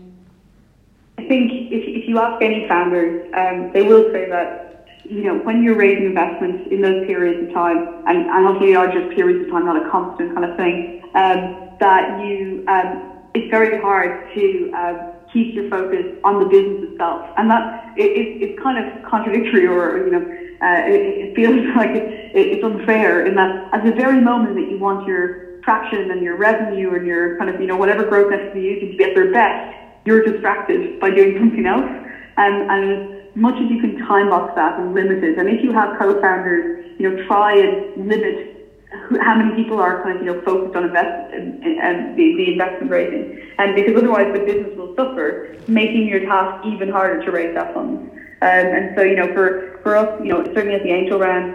I think if, if you ask any founders, um, they will say that you know, when you're raising investments in those periods of time, and, and hopefully are just periods of time, not a constant kind of thing, um, that you, um, it's very hard to um, keep your focus on the business itself. And that it, it, it's kind of contradictory or, you know, uh, it, it, feels like it, it's unfair in that at the very moment that you want your traction and your revenue and your kind of, you know, whatever growth metrics you're using to be at their best, you're distracted by doing something else. Um, and much as you can time box that and limit it, and if you have co-founders, you know, try and limit how many people are kind of you know focused on investment and the, the investment raising, and because otherwise the business will suffer, making your task even harder to raise that funds. Um, and so you know for for us, you know certainly at the angel round,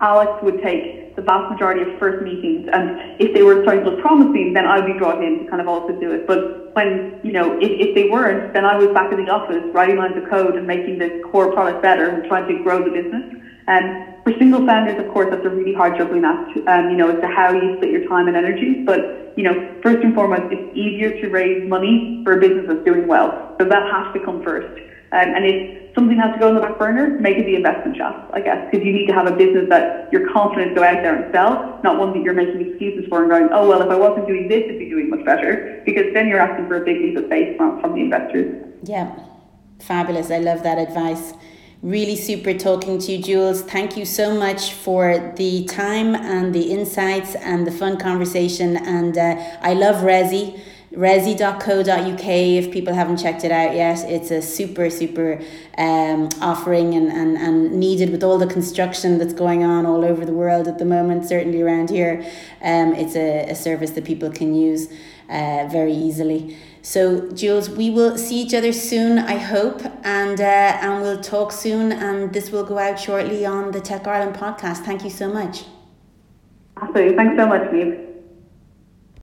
Alex would take the vast majority of first meetings, and if they were starting to look promising, then I'd be brought in to kind of also do it. But when you know if, if they weren't, then I was back in the office writing lines of code and making the core product better and trying to grow the business. And for single founders, of course, that's a really hard juggling act, um, you know, as to how you split your time and energy. But, you know, first and foremost, it's easier to raise money for a business that's doing well. So that has to come first. Um, and if something has to go on the back burner, make it the investment shop, I guess, because you need to have a business that you're confident to go out there and sell, not one that you're making excuses for and going, oh, well, if I wasn't doing this, it'd be doing much better, because then you're asking for a big leap of faith from, from the investors. Yeah, fabulous. I love that advice. Really super talking to you, Jules. Thank you so much for the time and the insights and the fun conversation. And uh, I love Resi, resi.co.uk if people haven't checked it out yet. It's a super, super um, offering and, and, and needed with all the construction that's going on all over the world at the moment, certainly around here. Um, it's a, a service that people can use uh, very easily. So, Jules, we will see each other soon, I hope, and uh, and we'll talk soon. And this will go out shortly on the TechIreland podcast. Thank you so much. Absolutely. Thanks so much, Niamh.